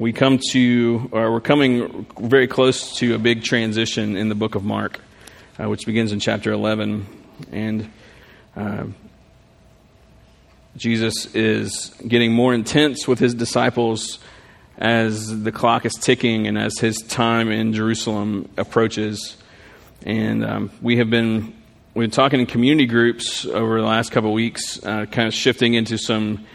we come to, or we're coming very close to a big transition in the book of Mark, uh, which begins in chapter 11. And uh, Jesus is getting more intense with his disciples as the clock is ticking and as his time in Jerusalem approaches. And um, we have been we've been talking in community groups over the last couple of weeks, uh, kind of shifting into some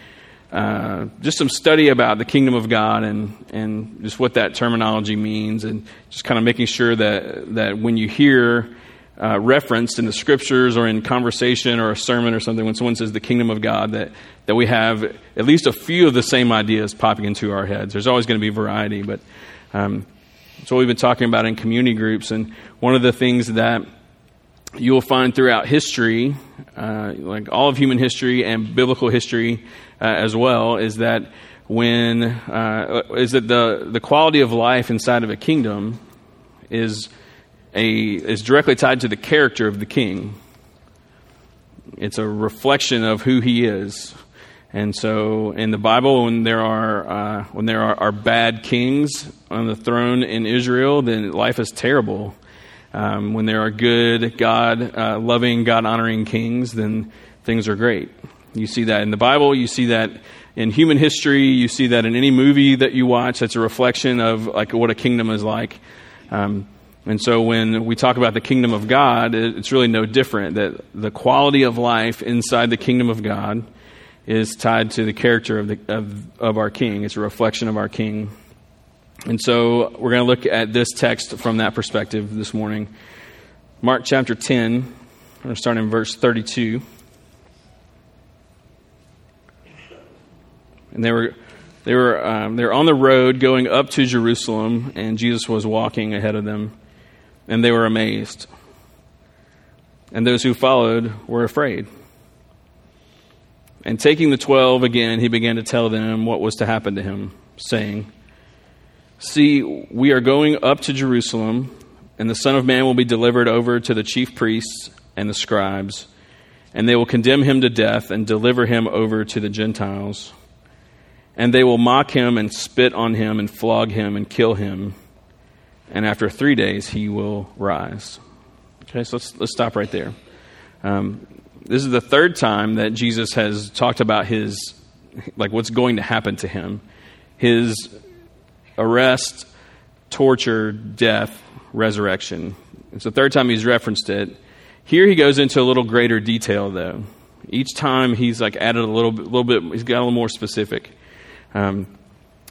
uh, just some study about the kingdom of God and, and just what that terminology means, and just kind of making sure that, that when you hear uh, referenced in the scriptures or in conversation or a sermon or something, when someone says the kingdom of God, that, that we have at least a few of the same ideas popping into our heads. There's always going to be variety, but um, it's what we've been talking about in community groups. And one of the things that you will find throughout history, uh, like all of human history and biblical history uh, as well, is that when uh, is that the the quality of life inside of a kingdom is a is directly tied to the character of the king. It's a reflection of who he is. And so, in the Bible, when there are uh, when there are, are, bad kings on the throne in Israel, then life is terrible. Um, when there are good, God uh, loving, God honoring kings, then things are great. You see that in the Bible, you see that in human history, you see that in any movie that you watch. That's a reflection of like what a kingdom is like. Um, and so when we talk about the kingdom of God, it's really no different. That the quality of life inside the kingdom of God is tied to the character of, the, of, of our king. It's a reflection of our king. And so we're going to look at this text from that perspective this morning. Mark chapter 10, we're going to start in verse 32. And they were, they, were, um, they were on the road going up to Jerusalem, and Jesus was walking ahead of them, and they were amazed. And those who followed were afraid. And taking the twelve again, he began to tell them what was to happen to him, saying, See, we are going up to Jerusalem, and the Son of Man will be delivered over to the chief priests and the scribes, and they will condemn him to death and deliver him over to the Gentiles. And they will mock him and spit on him and flog him and kill him. And after three days, he will rise. Okay, so let's, let's stop right there. Um, this is the third time that Jesus has talked about his, like what's going to happen to him. His arrest, torture, death, resurrection. It's the third time he's referenced it. Here he goes into a little greater detail, though. Each time he's like added a little, little bit, he's got a little more specific. Um,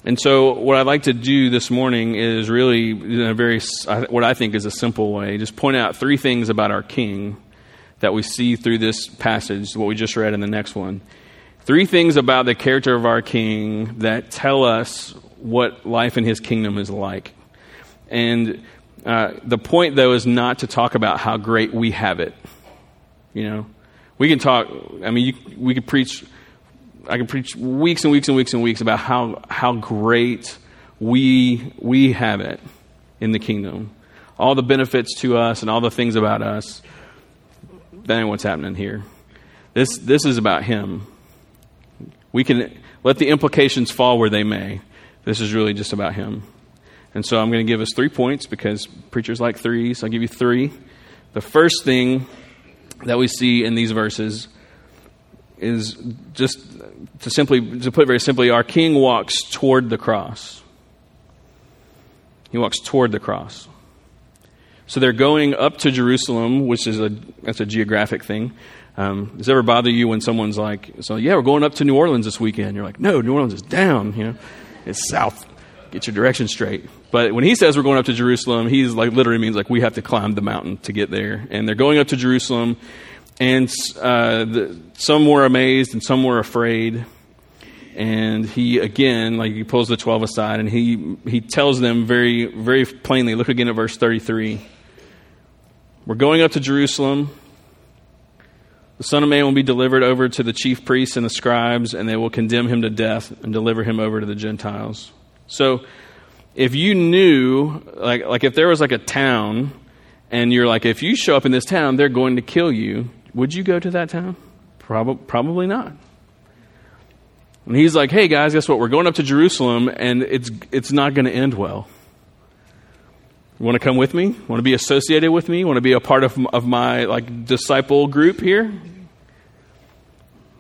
and so, what I'd like to do this morning is really, in a very, what I think is a simple way, just point out three things about our King that we see through this passage, what we just read in the next one. Three things about the character of our King that tell us what life in his kingdom is like. And uh, the point, though, is not to talk about how great we have it. You know, we can talk, I mean, you, we could preach, I can preach weeks and weeks and weeks and weeks about how, how great we, we have it in the kingdom. All the benefits to us and all the things about us. That ain't what's happening here. This, this is about Him. We can let the implications fall where they may. This is really just about him. And so I'm going to give us three points because preachers like threes. I'll give you three. The first thing that we see in these verses is just to simply, to put very simply, our king walks toward the cross. He walks toward the cross. So they're going up to Jerusalem, which is a that's a geographic thing. Um, does it ever bother you when someone's like, "So yeah, we're going up to New Orleans this weekend"? You're like, "No, New Orleans is down." You know, it's south. Get your direction straight. But when he says we're going up to Jerusalem, he's like literally means like we have to climb the mountain to get there. And they're going up to Jerusalem, and uh, the, some were amazed and some were afraid. And he again, like he pulls the twelve aside, and he he tells them very very plainly. Look again at verse thirty three. We're going up to Jerusalem. The Son of Man will be delivered over to the chief priests and the scribes, and they will condemn him to death and deliver him over to the Gentiles. So, if you knew, like, like if there was like a town, and you're like, if you show up in this town, they're going to kill you, would you go to that town? Prob- probably not. And he's like, hey guys, guess what? We're going up to Jerusalem and it's, it's not going to end well. You want to come with me? Want to be associated with me? Want to be a part of, of my like disciple group here?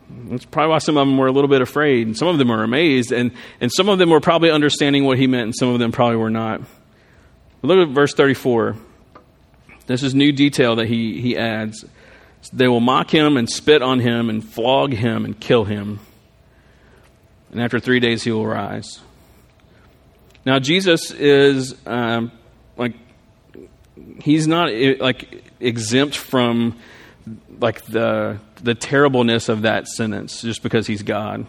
That's probably why some of them were a little bit afraid, and some of them were amazed, and, and some of them were probably understanding what he meant, and some of them probably were not. Look at verse 34. This is new detail that he, he adds. They will mock him and spit on him and flog him and kill him. And after three days, he will rise. Now, Jesus is um, like, he's not like exempt from like the the terribleness of that sentence just because he's God.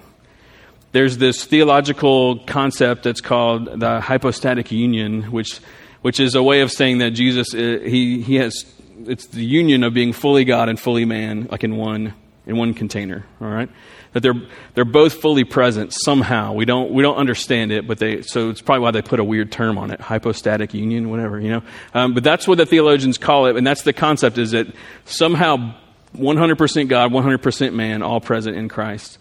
There's this theological concept that's called the hypostatic union, which which is a way of saying that Jesus uh, he he has it's the union of being fully God and fully man, like in one in one container. All right, that they're they're both fully present somehow. We don't we don't understand it, but they so it's probably why they put a weird term on it, hypostatic union, whatever you know. Um, but that's what the theologians call it, and that's the concept: is that somehow 100% God, 100% man, all present in Christ.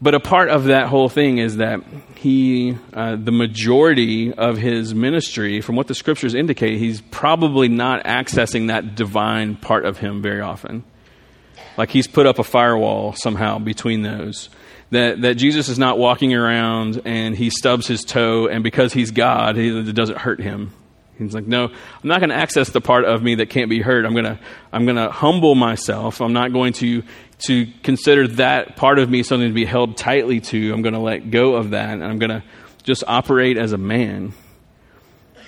But a part of that whole thing is that he, uh, the majority of his ministry, from what the scriptures indicate, he's probably not accessing that divine part of him very often. Like he's put up a firewall somehow between those. That, that Jesus is not walking around and he stubs his toe, and because he's God, he, it doesn't hurt him. He's like, no, I'm not going to access the part of me that can't be hurt. I'm going to, I'm going to humble myself. I'm not going to, to consider that part of me something to be held tightly to. I'm going to let go of that, and I'm going to just operate as a man.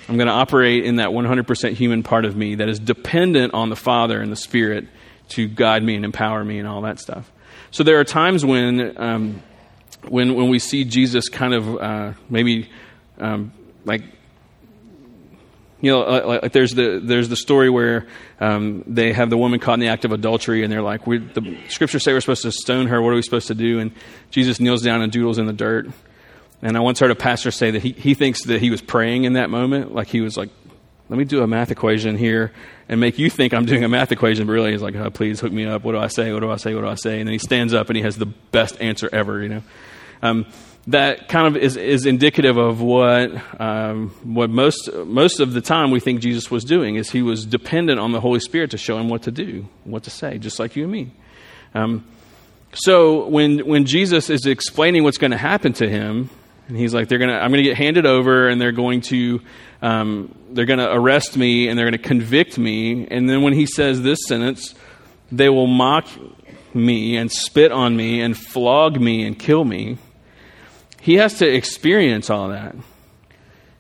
I'm going to operate in that 100% human part of me that is dependent on the Father and the Spirit to guide me and empower me and all that stuff. So there are times when, um, when, when we see Jesus kind of uh, maybe um, like you know, like, like, there's the there's the story where um, they have the woman caught in the act of adultery, and they're like, we, the scriptures say we're supposed to stone her. What are we supposed to do? And Jesus kneels down and doodles in the dirt. And I once heard a pastor say that he, he thinks that he was praying in that moment, like he was like, let me do a math equation here and make you think I'm doing a math equation, but really he's like, oh, please hook me up. What do I say? What do I say? What do I say? And then he stands up and he has the best answer ever, you know. Um, that kind of is, is indicative of what um, what most most of the time we think Jesus was doing is he was dependent on the Holy Spirit to show him what to do, what to say, just like you and me. Um, so when when Jesus is explaining what's going to happen to him, and he's like, "They're gonna, I'm going to get handed over, and they're going to um, they're going to arrest me, and they're going to convict me." And then when he says this sentence, they will mock me and spit on me and flog me and kill me he has to experience all that.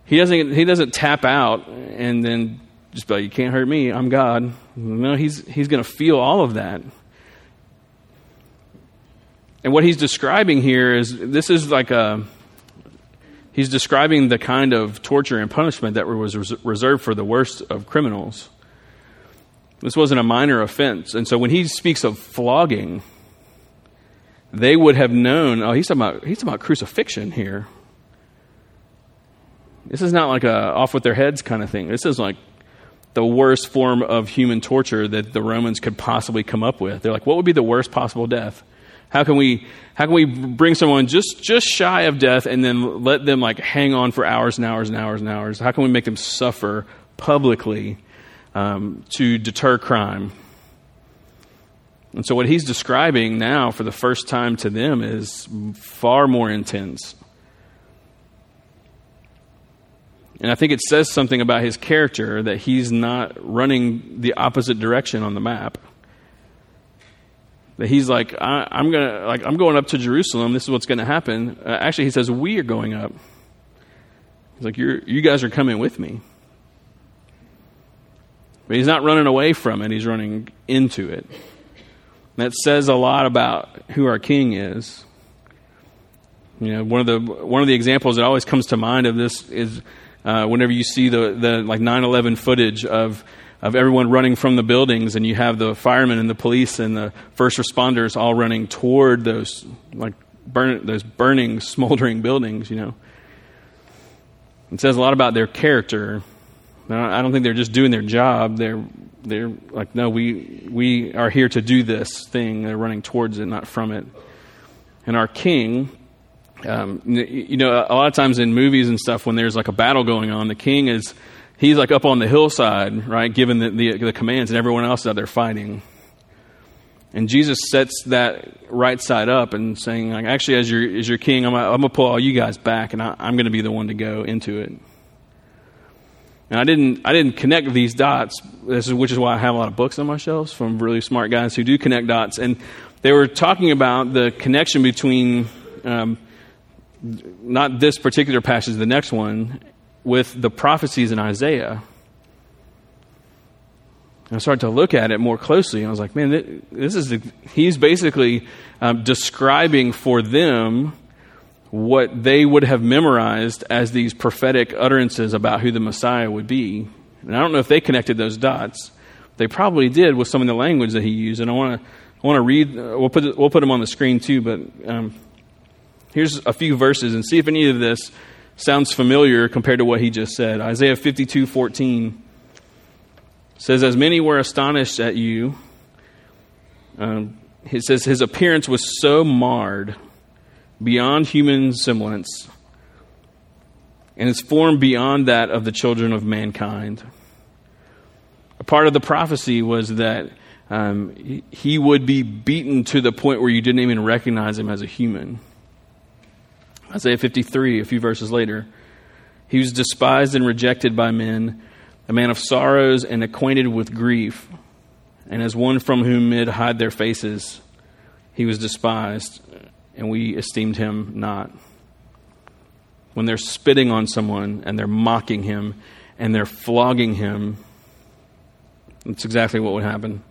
He doesn't, he doesn't tap out and then just be like, you can't hurt me, I'm God. No, he's, he's going to feel all of that. And what he's describing here is this is like a, he's describing the kind of torture and punishment that was reserved for the worst of criminals. This wasn't a minor offense. And so when he speaks of flogging, they would have known, oh, he's talking about, he's talking about crucifixion here. This is not like a off with their heads kind of thing. This is like the worst form of human torture that the Romans could possibly come up with. They're like, what would be the worst possible death? How can we how can we bring someone just just shy of death and then let them like hang on for hours and hours and hours and hours? How can we make them suffer publicly um, to deter crime? And so, what he's describing now for the first time to them is far more intense. And I think it says something about his character that he's not running the opposite direction on the map. That he's like, I, am gonna, like, I'm going up to Jerusalem. This is what's going to happen. Uh, actually, he says, we are going up. He's like, You're, you guys are coming with me. But he's not running away from it. He's running into it. That says a lot about who our king is. You know, one of the one of the examples that always comes to mind of this is uh, whenever you see the the like 9/11 footage of of everyone running from the buildings, and you have the firemen and the police and the first responders all running toward those like burn those burning, smoldering buildings. You know, it says a lot about their character. I don't think they're just doing their job; they're they're like, no, we, we are here to do this thing. They're running towards it, not from it. And our king, um, you know, a lot of times in movies and stuff, when there's like a battle going on, the king is, he's like up on the hillside, right, giving the, the, the commands, and everyone else is out there fighting. And Jesus sets that right side up and saying, like, actually, as your, as your king, I'm, I'm going to pull all you guys back, and I, I'm going to be the one to go into it. And I didn't, I didn't connect these dots, this is, which is why I have a lot of books on my shelves from really smart guys who do connect dots. And they were talking about the connection between um, not this particular passage, the next one, with the prophecies in Isaiah. And I started to look at it more closely, and I was like, man, this is the, he's basically um, describing for them what they would have memorized as these prophetic utterances about who the Messiah would be. And I don't know if they connected those dots. They probably did with some of the language that he used. And I want to I want to read. We'll put we'll put them on the screen too. But um, here's a few verses and see if any of this sounds familiar compared to what he just said. Isaiah fifty two fourteen says, "As many were astonished at you." Um, it says his appearance was so marred beyond human semblance, and his form beyond that of the children of mankind. A part of the prophecy was that um, he would be beaten to the point where you didn't even recognize him as a human. Isaiah 53, a few verses later, he was despised and rejected by men, a man of sorrows and acquainted with grief, and as one from whom men hide their faces, he was despised and we esteemed him not. When they're spitting on someone and they're mocking him and they're flogging him, that's exactly what would happen.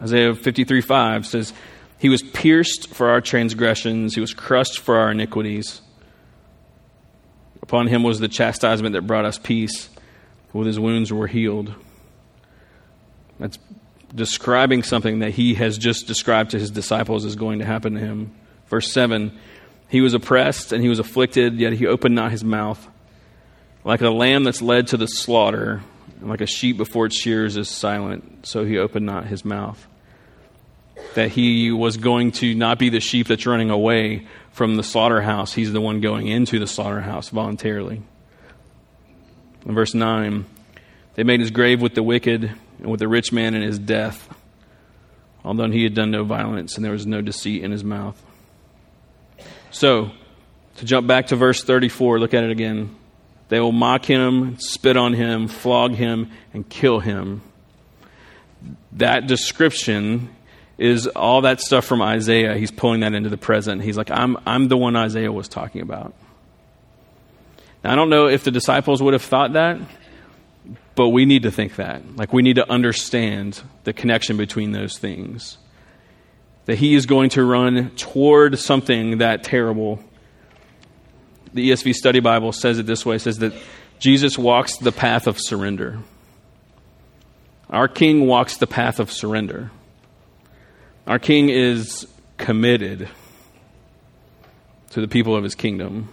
Isaiah 53 5 says, He was pierced for our transgressions, He was crushed for our iniquities. Upon Him was the chastisement that brought us peace. With His wounds we're healed. That's describing something that He has just described to His disciples is going to happen to Him. Verse 7 He was oppressed and he was afflicted, yet he opened not his mouth. Like a lamb that's led to the slaughter, and like a sheep before its shears is silent, so he opened not his mouth. That he was going to not be the sheep that's running away from the slaughterhouse, he's the one going into the slaughterhouse voluntarily. In verse 9, they made his grave with the wicked and with the rich man in his death, although he had done no violence and there was no deceit in his mouth. So, to jump back to verse 34, look at it again. They will mock him, spit on him, flog him, and kill him. That description is all that stuff from Isaiah. He's pulling that into the present. He's like, I'm, I'm the one Isaiah was talking about. Now, I don't know if the disciples would have thought that, but we need to think that. Like, we need to understand the connection between those things that he is going to run toward something that terrible. The ESV Study Bible says it this way it says that Jesus walks the path of surrender. Our King walks the path of surrender. Our King is committed to the people of his kingdom.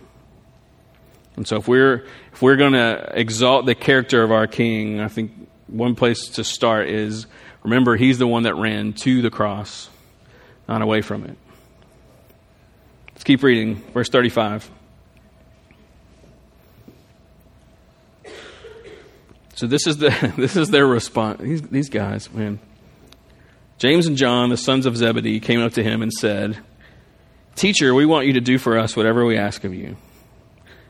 And so if we're if we're going to exalt the character of our king, I think one place to start is remember he's the one that ran to the cross not away from it. Let's keep reading. Verse 35. So this is the this is their response. These, these guys, man. James and John, the sons of Zebedee, came up to him and said, "Teacher, we want you to do for us whatever we ask of you."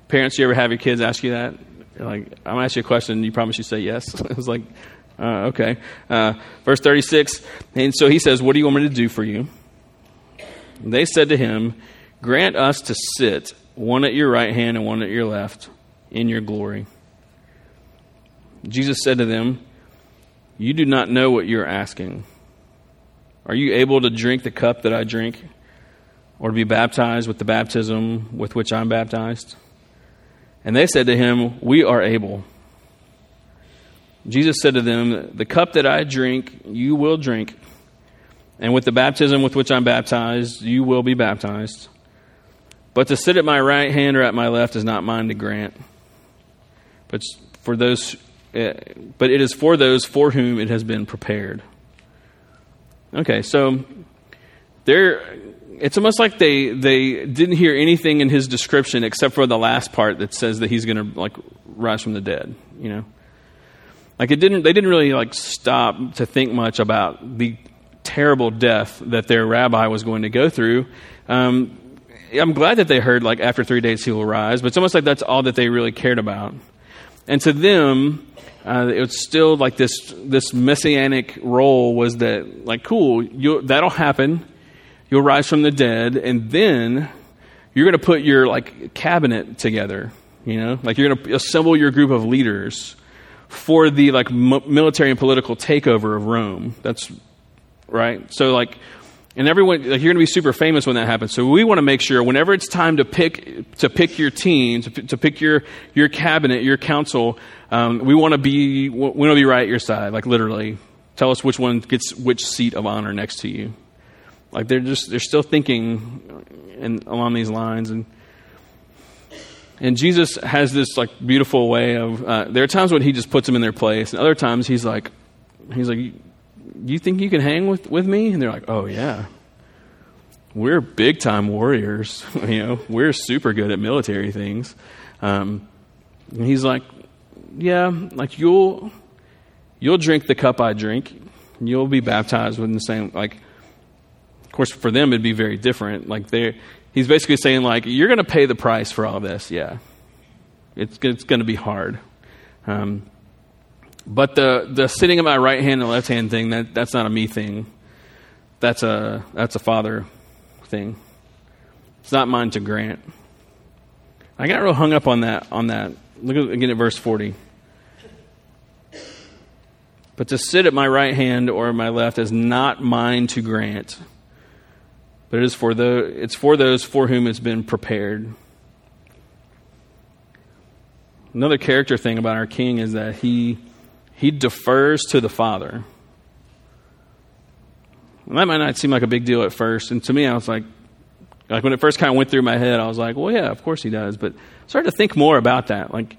Parents, you ever have your kids ask you that? You're like, I'm gonna ask you a question. You promise you say yes. it was like, uh, okay. Uh, verse 36. And so he says, "What do you want me to do for you?" They said to him, Grant us to sit, one at your right hand and one at your left, in your glory. Jesus said to them, You do not know what you're asking. Are you able to drink the cup that I drink, or to be baptized with the baptism with which I'm baptized? And they said to him, We are able. Jesus said to them, The cup that I drink, you will drink and with the baptism with which I'm baptized, you will be baptized. But to sit at my right hand or at my left is not mine to grant. But for those, eh, but it is for those for whom it has been prepared. Okay, so they're it's almost like they they didn't hear anything in his description except for the last part that says that he's going to like rise from the dead. You know, like it didn't they didn't really like stop to think much about the terrible death that their rabbi was going to go through. Um, I'm glad that they heard like after three days he will rise, but it's almost like that's all that they really cared about. And to them, uh, it was still like this this messianic role was that like cool, that'll happen You'll rise from the dead, and then you're going to put your like cabinet together. You know, like you're going to assemble your group of leaders for the like m- military and political takeover of Rome. That's right. So like, and everyone like you're going to be super famous when that happens. So we want to make sure whenever it's time to pick to pick your team, to, to pick your your cabinet, your council, um, we want to be we want to be right at your side. Like literally, tell us which one gets which seat of honor next to you. Like they're just they're still thinking in, along these lines, and and Jesus has this like beautiful way of. Uh, there are times when he just puts them in their place, and other times he's like, he's like, you think you can hang with with me? And they're like, oh yeah, we're big time warriors. you know, we're super good at military things. Um, and he's like, yeah, like you'll you'll drink the cup I drink. You'll be baptized with the same like of course, for them it'd be very different. Like they, he's basically saying like, you're going to pay the price for all this. Yeah, it's it's going to be hard. Um, but the the sitting at my right hand and left hand thing that that's not a me thing. That's a that's a father thing. It's not mine to grant. I got real hung up on that on that. Look at, again at verse forty. But to sit at my right hand or my left is not mine to grant but it is for the it's for those for whom it's been prepared. Another character thing about our king is that he he defers to the Father. And that might not seem like a big deal at first, and to me, I was like, like when it first kind of went through my head, I was like, well, yeah, of course he does. But I started to think more about that, like,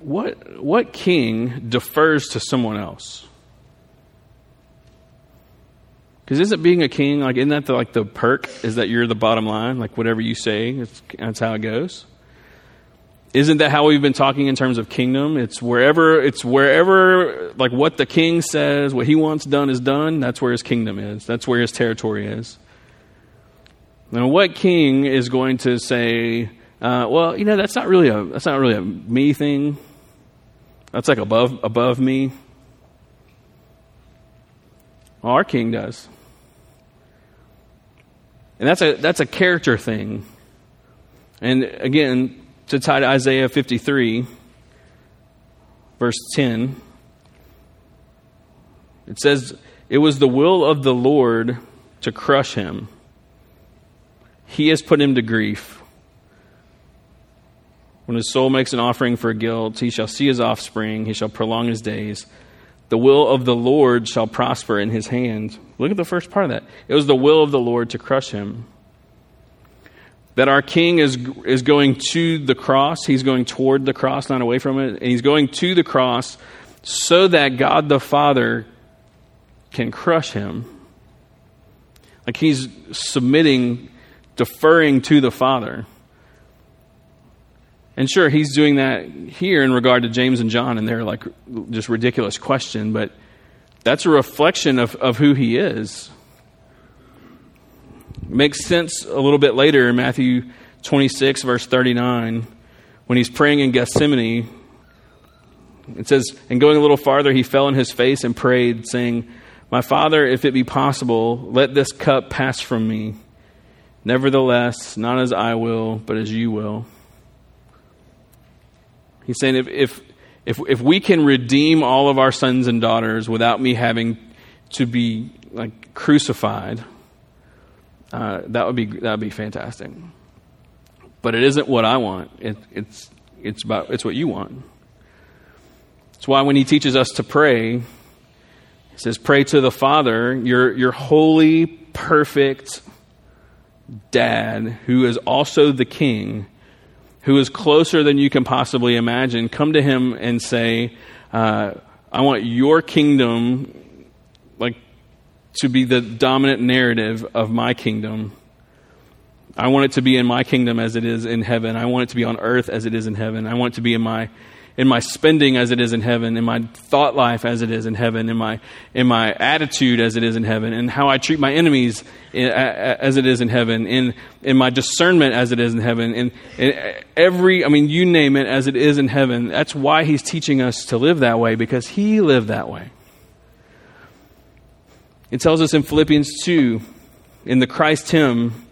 what what king defers to someone else? Because isn't being a king like isn't that the, like the perk is that you're the bottom line? Like whatever you say, that's how it goes. Isn't that how we've been talking in terms of kingdom? It's wherever it's wherever like what the king says, what he wants done is done. That's where his kingdom is. That's where his territory is. Now, what king is going to say, uh, "Well, you know, that's not really a that's not really a me thing. That's like above above me." Well, our king does. And that's a, that's a character thing. And again, to tie to Isaiah 53, verse 10, it says, It was the will of the Lord to crush him. He has put him to grief. When his soul makes an offering for guilt, he shall see his offspring, he shall prolong his days. The will of the Lord shall prosper in his hand. Look at the first part of that. It was the will of the Lord to crush him. That our king is, is going to the cross. He's going toward the cross, not away from it. And he's going to the cross so that God the Father can crush him. Like he's submitting, deferring to the Father. And sure, he's doing that here in regard to James and John and their like just ridiculous question, but that's a reflection of, of who he is. Makes sense a little bit later in Matthew 26, verse 39, when he's praying in Gethsemane. It says, And going a little farther, he fell on his face and prayed, saying, My Father, if it be possible, let this cup pass from me. Nevertheless, not as I will, but as you will. He's saying if, if, if, if we can redeem all of our sons and daughters without me having to be like crucified, uh, that would be that would be fantastic. But it isn't what I want. It, it's it's about it's what you want. It's why when he teaches us to pray, he says, "Pray to the Father, your your holy, perfect Dad, who is also the King." who is closer than you can possibly imagine, come to him and say, uh, I want your kingdom like to be the dominant narrative of my kingdom. I want it to be in my kingdom as it is in heaven. I want it to be on earth as it is in heaven. I want it to be in my in my spending as it is in heaven, in my thought life as it is in heaven, in my in my attitude as it is in heaven, and how I treat my enemies as it is in heaven, in in my discernment as it is in heaven, in, in every I mean you name it as it is in heaven. That's why he's teaching us to live that way because he lived that way. It tells us in Philippians 2, in the Christ hymn,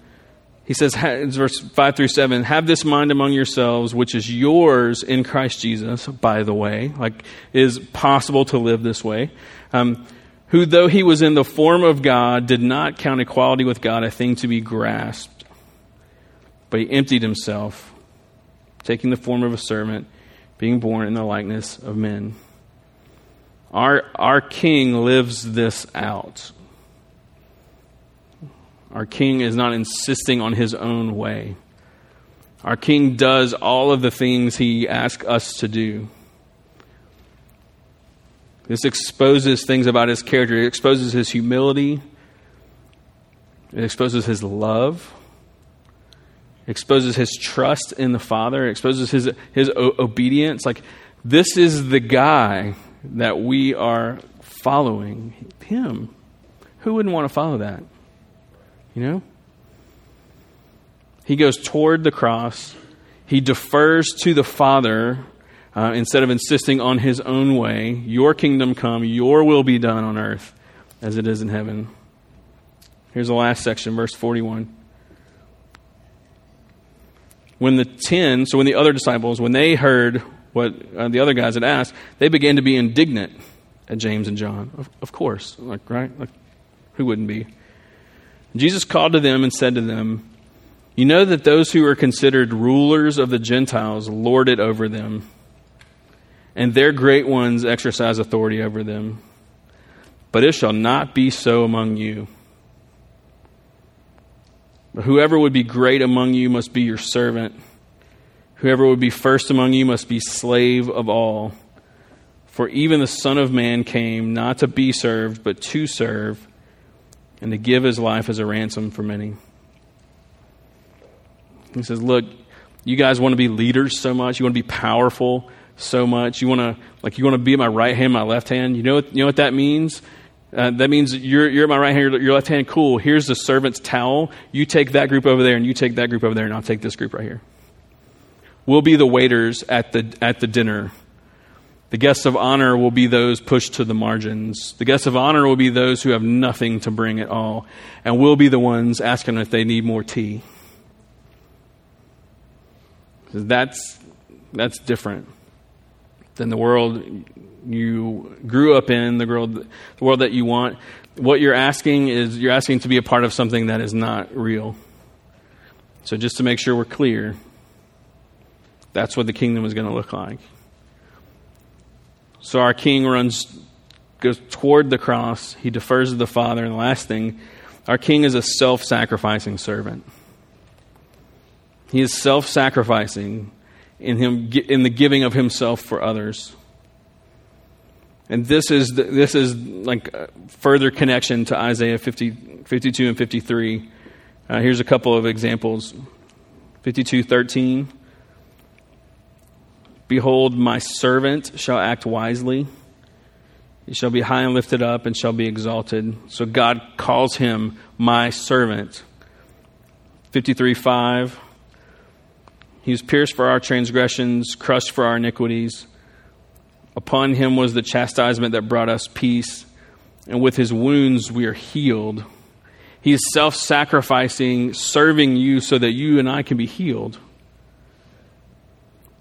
he says, verse 5 through 7, have this mind among yourselves, which is yours in Christ Jesus, by the way, like is possible to live this way. Um, who, though he was in the form of God, did not count equality with God a thing to be grasped, but he emptied himself, taking the form of a servant, being born in the likeness of men. Our, our King lives this out. Our King is not insisting on his own way. Our King does all of the things he asks us to do. This exposes things about his character. It exposes his humility. It exposes his love. It exposes his trust in the Father. It exposes his, his o- obedience. Like, this is the guy that we are following him. Who wouldn't want to follow that? You know? He goes toward the cross. He defers to the Father uh, instead of insisting on his own way. Your kingdom come, your will be done on earth as it is in heaven. Here's the last section, verse 41. When the ten, so when the other disciples, when they heard what uh, the other guys had asked, they began to be indignant at James and John. Of, of course, like right, like who wouldn't be? Jesus called to them and said to them, "You know that those who are considered rulers of the Gentiles lord it over them, and their great ones exercise authority over them. But it shall not be so among you." But whoever would be great among you must be your servant Whoever would be first among you must be slave of all. For even the Son of Man came not to be served, but to serve, and to give his life as a ransom for many. He says, Look, you guys want to be leaders so much, you want to be powerful so much, you want to like you want to be my right hand, my left hand. You know you know what that means? Uh, that means you're, you're my right hand, your left hand. Cool. Here's the servant's towel. You take that group over there, and you take that group over there, and I'll take this group right here. We'll be the waiters at the, at the dinner. The guests of honor will be those pushed to the margins. The guests of honor will be those who have nothing to bring at all. And we'll be the ones asking if they need more tea. That's, that's different than the world you grew up in, the world, the world that you want. What you're asking is you're asking to be a part of something that is not real. So, just to make sure we're clear, that's what the kingdom is going to look like. So our king runs, goes toward the cross. He defers to the Father. And the last thing, our king is a self sacrificing servant. He is self sacrificing in, him, in the giving of himself for others. And this is, the, this is like further connection to Isaiah 50, 52 and 53. Uh, here's a couple of examples 52 13. Behold, my servant shall act wisely. He shall be high and lifted up and shall be exalted. So God calls him my servant. 53 5. He was pierced for our transgressions, crushed for our iniquities. Upon him was the chastisement that brought us peace, and with his wounds we are healed. He is self sacrificing, serving you so that you and I can be healed.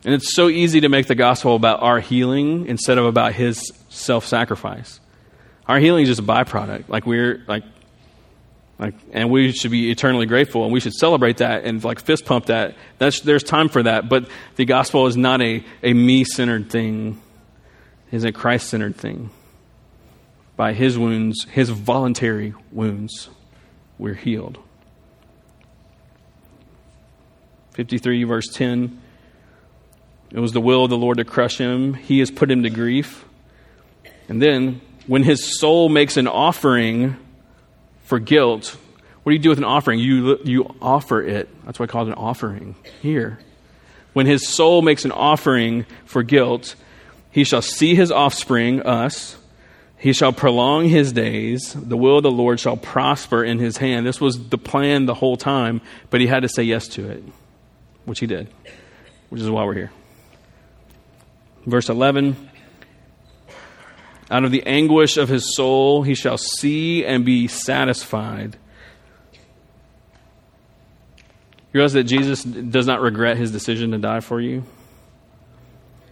And it's so easy to make the gospel about our healing instead of about his self sacrifice. Our healing is just a byproduct. Like we're like like and we should be eternally grateful and we should celebrate that and like fist pump that. That's there's time for that. But the gospel is not a, a me centered thing. It's a Christ centered thing. By his wounds, his voluntary wounds, we're healed. 53 verse 10 it was the will of the Lord to crush him. He has put him to grief. And then, when his soul makes an offering for guilt, what do you do with an offering? You, you offer it. That's why I call it an offering here. When his soul makes an offering for guilt, he shall see his offspring, us. He shall prolong his days. The will of the Lord shall prosper in his hand. This was the plan the whole time, but he had to say yes to it, which he did, which is why we're here. Verse 11 Out of the anguish of his soul he shall see and be satisfied. You realize that Jesus does not regret his decision to die for you?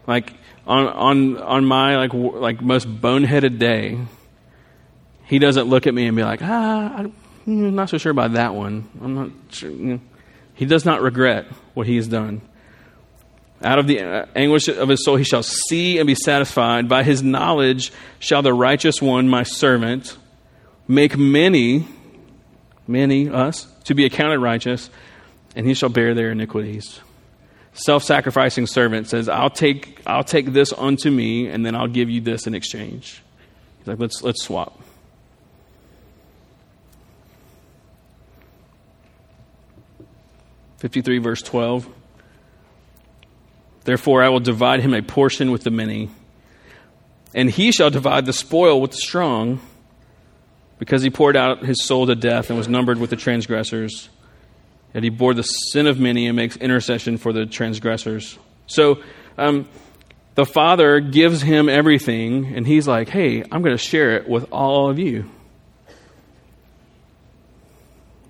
Like on on on my like like most boneheaded day, he doesn't look at me and be like, ah, I'm not so sure about that one. I'm not sure. He does not regret what he has done. Out of the anguish of his soul, he shall see and be satisfied. By his knowledge shall the righteous one, my servant, make many, many, us, to be accounted righteous and he shall bear their iniquities. Self sacrificing servant says, I'll take, I'll take this unto me, and then I'll give you this in exchange. He's like, let's, let's swap. Fifty-three, verse twelve. Therefore, I will divide him a portion with the many, and he shall divide the spoil with the strong, because he poured out his soul to death and was numbered with the transgressors that he bore the sin of many and makes intercession for the transgressors. So um, the Father gives him everything, and he's like, hey, I'm going to share it with all of you.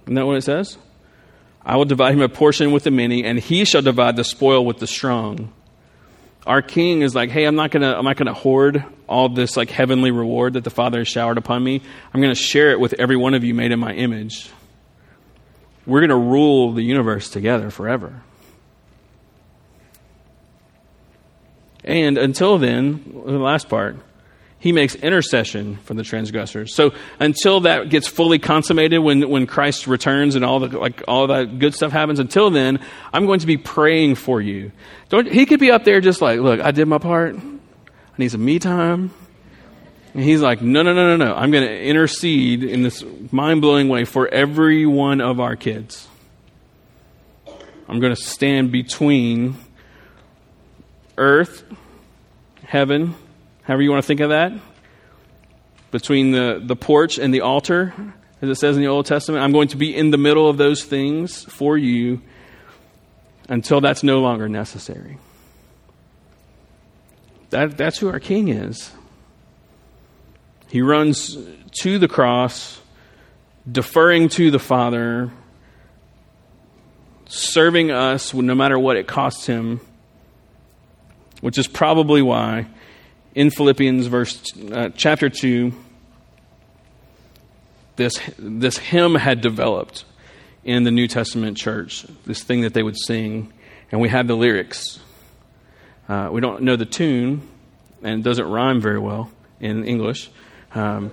Isn't that what it says? I will divide him a portion with the many, and he shall divide the spoil with the strong. Our king is like, hey, I'm not gonna I'm not gonna hoard all this like heavenly reward that the Father has showered upon me. I'm gonna share it with every one of you made in my image. We're to rule the universe together forever. And until then, the last part, he makes intercession for the transgressors. So until that gets fully consummated, when, when Christ returns and all the like all that good stuff happens, until then, I'm going to be praying for you. Don't, he could be up there just like, look, I did my part. I need some me time. And he's like, no, no, no, no, no. I'm going to intercede in this mind blowing way for every one of our kids. I'm going to stand between earth, heaven, however you want to think of that, between the, the porch and the altar, as it says in the Old Testament. I'm going to be in the middle of those things for you until that's no longer necessary. That, that's who our king is. He runs to the cross, deferring to the Father, serving us no matter what it costs him, which is probably why in Philippians verse uh, chapter 2 this this hymn had developed in the New Testament church, this thing that they would sing, and we have the lyrics. Uh, we don't know the tune, and it doesn't rhyme very well in English. Um,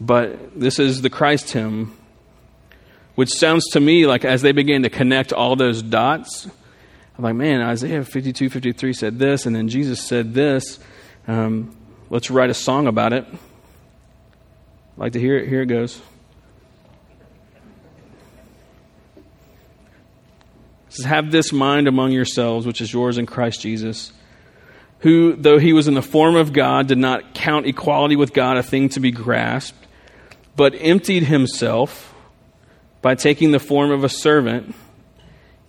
but this is the Christ hymn, which sounds to me like as they began to connect all those dots, I'm like, man, Isaiah 52, 53 said this, and then Jesus said this. Um, let's write a song about it. I'd like to hear it. Here it goes. It says, Have this mind among yourselves, which is yours in Christ Jesus who, though he was in the form of God, did not count equality with God a thing to be grasped, but emptied himself by taking the form of a servant,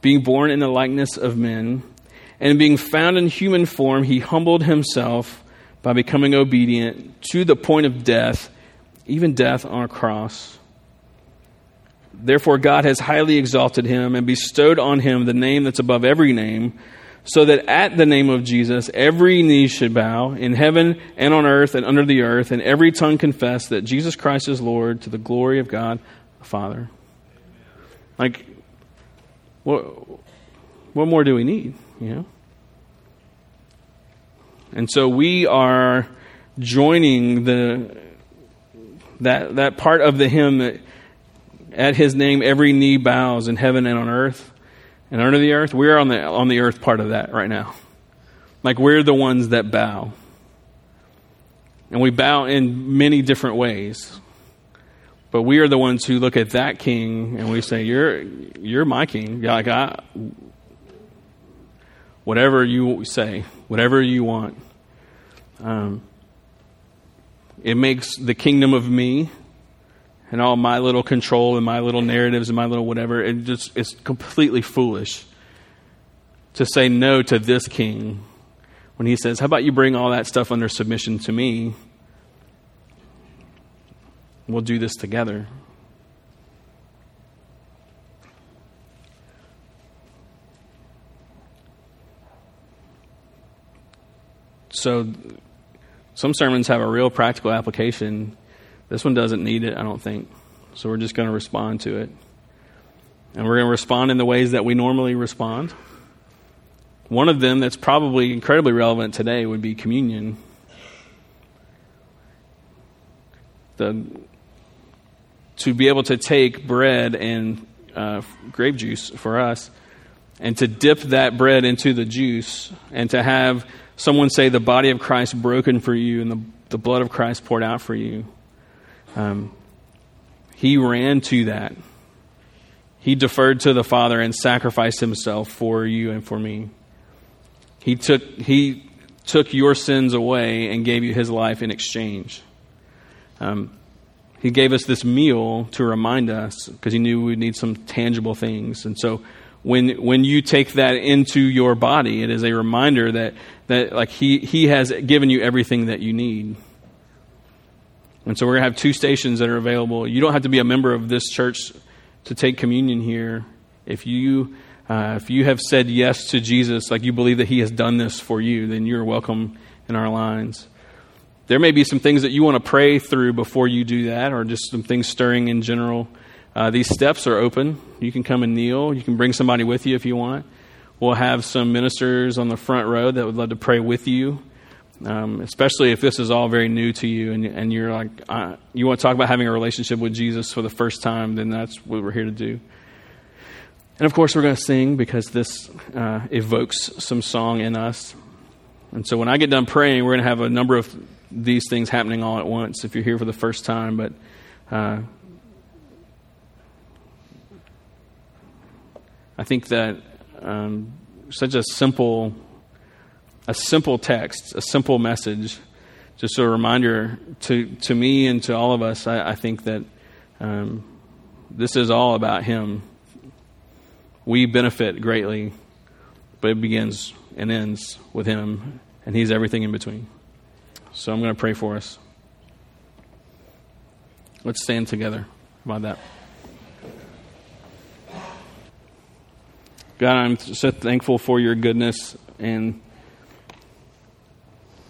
being born in the likeness of men, and being found in human form, he humbled himself by becoming obedient to the point of death, even death on a cross. Therefore, God has highly exalted him and bestowed on him the name that's above every name so that at the name of Jesus, every knee should bow in heaven and on earth and under the earth, and every tongue confess that Jesus Christ is Lord to the glory of God the Father. Like, what, what more do we need? You know? And so we are joining the that that part of the hymn that at his name every knee bows in heaven and on earth and under the earth, we're on the, on the earth part of that right now. Like we're the ones that bow. And we bow in many different ways. But we are the ones who look at that king and we say, "You're you're my king." Like I, whatever you say, whatever you want. Um, it makes the kingdom of me and all my little control and my little narratives and my little whatever. It just it's completely foolish to say no to this king when he says, "How about you bring all that stuff under submission to me?" We'll do this together. So, some sermons have a real practical application. This one doesn't need it, I don't think. So, we're just going to respond to it. And we're going to respond in the ways that we normally respond. One of them that's probably incredibly relevant today would be communion. The to be able to take bread and uh, grape juice for us and to dip that bread into the juice and to have someone say the body of Christ broken for you and the, the blood of Christ poured out for you. Um, he ran to that. He deferred to the Father and sacrificed himself for you and for me. He took, he took your sins away and gave you his life in exchange. Um, he gave us this meal to remind us because he knew we'd need some tangible things. And so when when you take that into your body, it is a reminder that that like he he has given you everything that you need. And so we're gonna have two stations that are available. You don't have to be a member of this church to take communion here. If you uh, if you have said yes to Jesus, like you believe that He has done this for you, then you're welcome in our lines. There may be some things that you want to pray through before you do that, or just some things stirring in general. Uh, these steps are open. You can come and kneel. You can bring somebody with you if you want. We'll have some ministers on the front row that would love to pray with you, um, especially if this is all very new to you and, and you're like, uh, you want to talk about having a relationship with Jesus for the first time, then that's what we're here to do. And of course, we're going to sing because this uh, evokes some song in us. And so when I get done praying, we're going to have a number of these things happening all at once if you're here for the first time. But uh, I think that um, such a simple, a simple text, a simple message, just a reminder to to me and to all of us. I, I think that um, this is all about Him. We benefit greatly, but it begins and ends with Him, and He's everything in between. So I'm going to pray for us. Let's stand together about that. God, I'm so thankful for your goodness and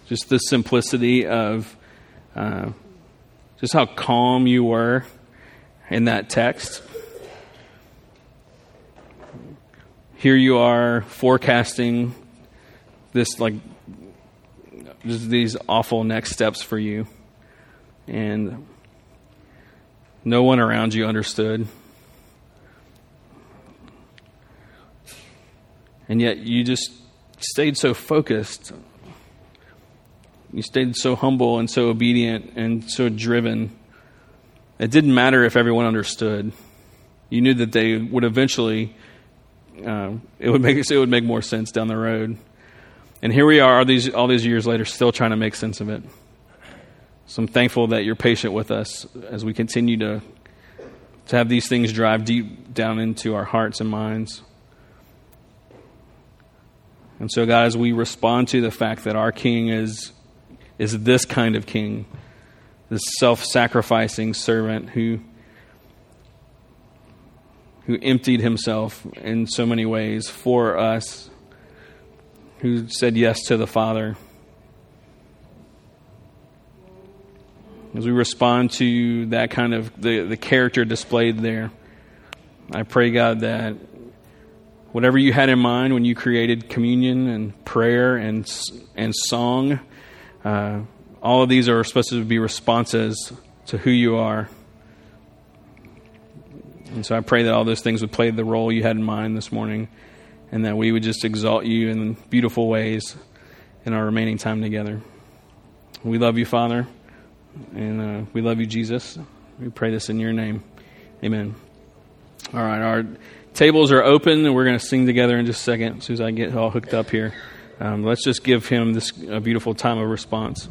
just the simplicity of uh, just how calm you were in that text. Here you are forecasting this like just these awful next steps for you. And no one around you understood. And yet you just stayed so focused. You stayed so humble and so obedient and so driven. It didn't matter if everyone understood. You knew that they would eventually, uh, it would make it would make more sense down the road. And here we are, all these, all these years later, still trying to make sense of it. So I'm thankful that you're patient with us as we continue to, to have these things drive deep down into our hearts and minds. And so, God, as we respond to the fact that our King is, is this kind of King, this self sacrificing servant who, who emptied himself in so many ways for us who said yes to the Father. As we respond to that kind of the, the character displayed there, I pray, God, that whatever you had in mind when you created communion and prayer and, and song, uh, all of these are supposed to be responses to who you are. And so I pray that all those things would play the role you had in mind this morning and that we would just exalt you in beautiful ways in our remaining time together. We love you, Father, and uh, we love you, Jesus. We pray this in your name. Amen. All right, our tables are open, and we're going to sing together in just a second as soon as I get all hooked up here. Um, let's just give him this a beautiful time of response.